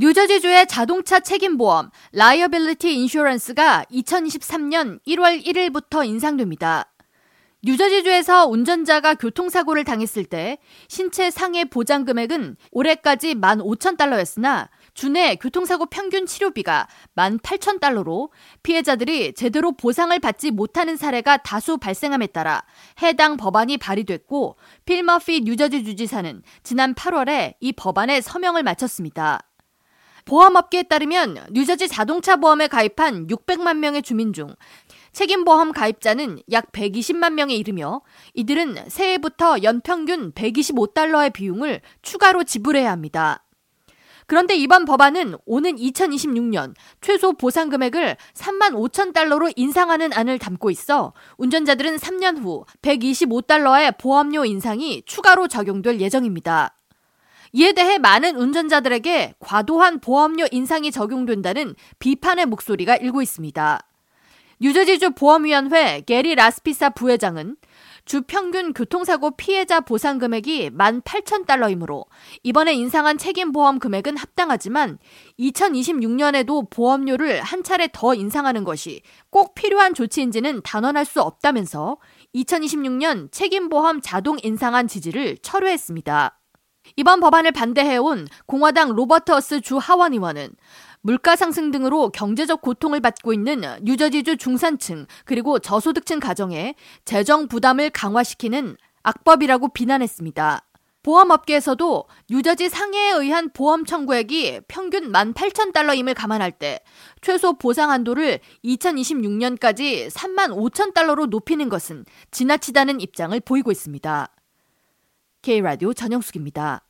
뉴저지주의 자동차 책임보험 liability insurance가 2023년 1월 1일부터 인상됩니다. 뉴저지주에서 운전자가 교통사고를 당했을 때 신체 상해 보장 금액은 올해까지 15,000달러였으나 주내 교통사고 평균 치료비가 18,000달러로 피해자들이 제대로 보상을 받지 못하는 사례가 다수 발생함에 따라 해당 법안이 발의됐고 필 머피 뉴저지 주지사는 지난 8월에 이 법안에 서명을 마쳤습니다. 보험업계에 따르면 뉴저지 자동차 보험에 가입한 600만 명의 주민 중 책임보험 가입자는 약 120만 명에 이르며 이들은 새해부터 연평균 125달러의 비용을 추가로 지불해야 합니다. 그런데 이번 법안은 오는 2026년 최소 보상 금액을 3만 5천 달러로 인상하는 안을 담고 있어 운전자들은 3년 후 125달러의 보험료 인상이 추가로 적용될 예정입니다. 이에 대해 많은 운전자들에게 과도한 보험료 인상이 적용된다는 비판의 목소리가 일고 있습니다. 뉴저지주 보험위원회 게리 라스피사 부회장은 주 평균 교통사고 피해자 보상 금액이 18,000달러이므로 이번에 인상한 책임보험 금액은 합당하지만 2026년에도 보험료를 한 차례 더 인상하는 것이 꼭 필요한 조치인지는 단언할 수 없다면서 2026년 책임보험 자동 인상안 지지를 철회했습니다. 이번 법안을 반대해온 공화당 로버트 어스 주 하원 의원은 물가 상승 등으로 경제적 고통을 받고 있는 뉴저지주 중산층 그리고 저소득층 가정에 재정 부담을 강화시키는 악법이라고 비난했습니다. 보험업계에서도 뉴저지 상해에 의한 보험 청구액이 평균 18,000달러임을 감안할 때 최소 보상 한도를 2026년까지 3만 5,000달러로 높이는 것은 지나치다는 입장을 보이고 있습니다. K라디오 전영숙입니다.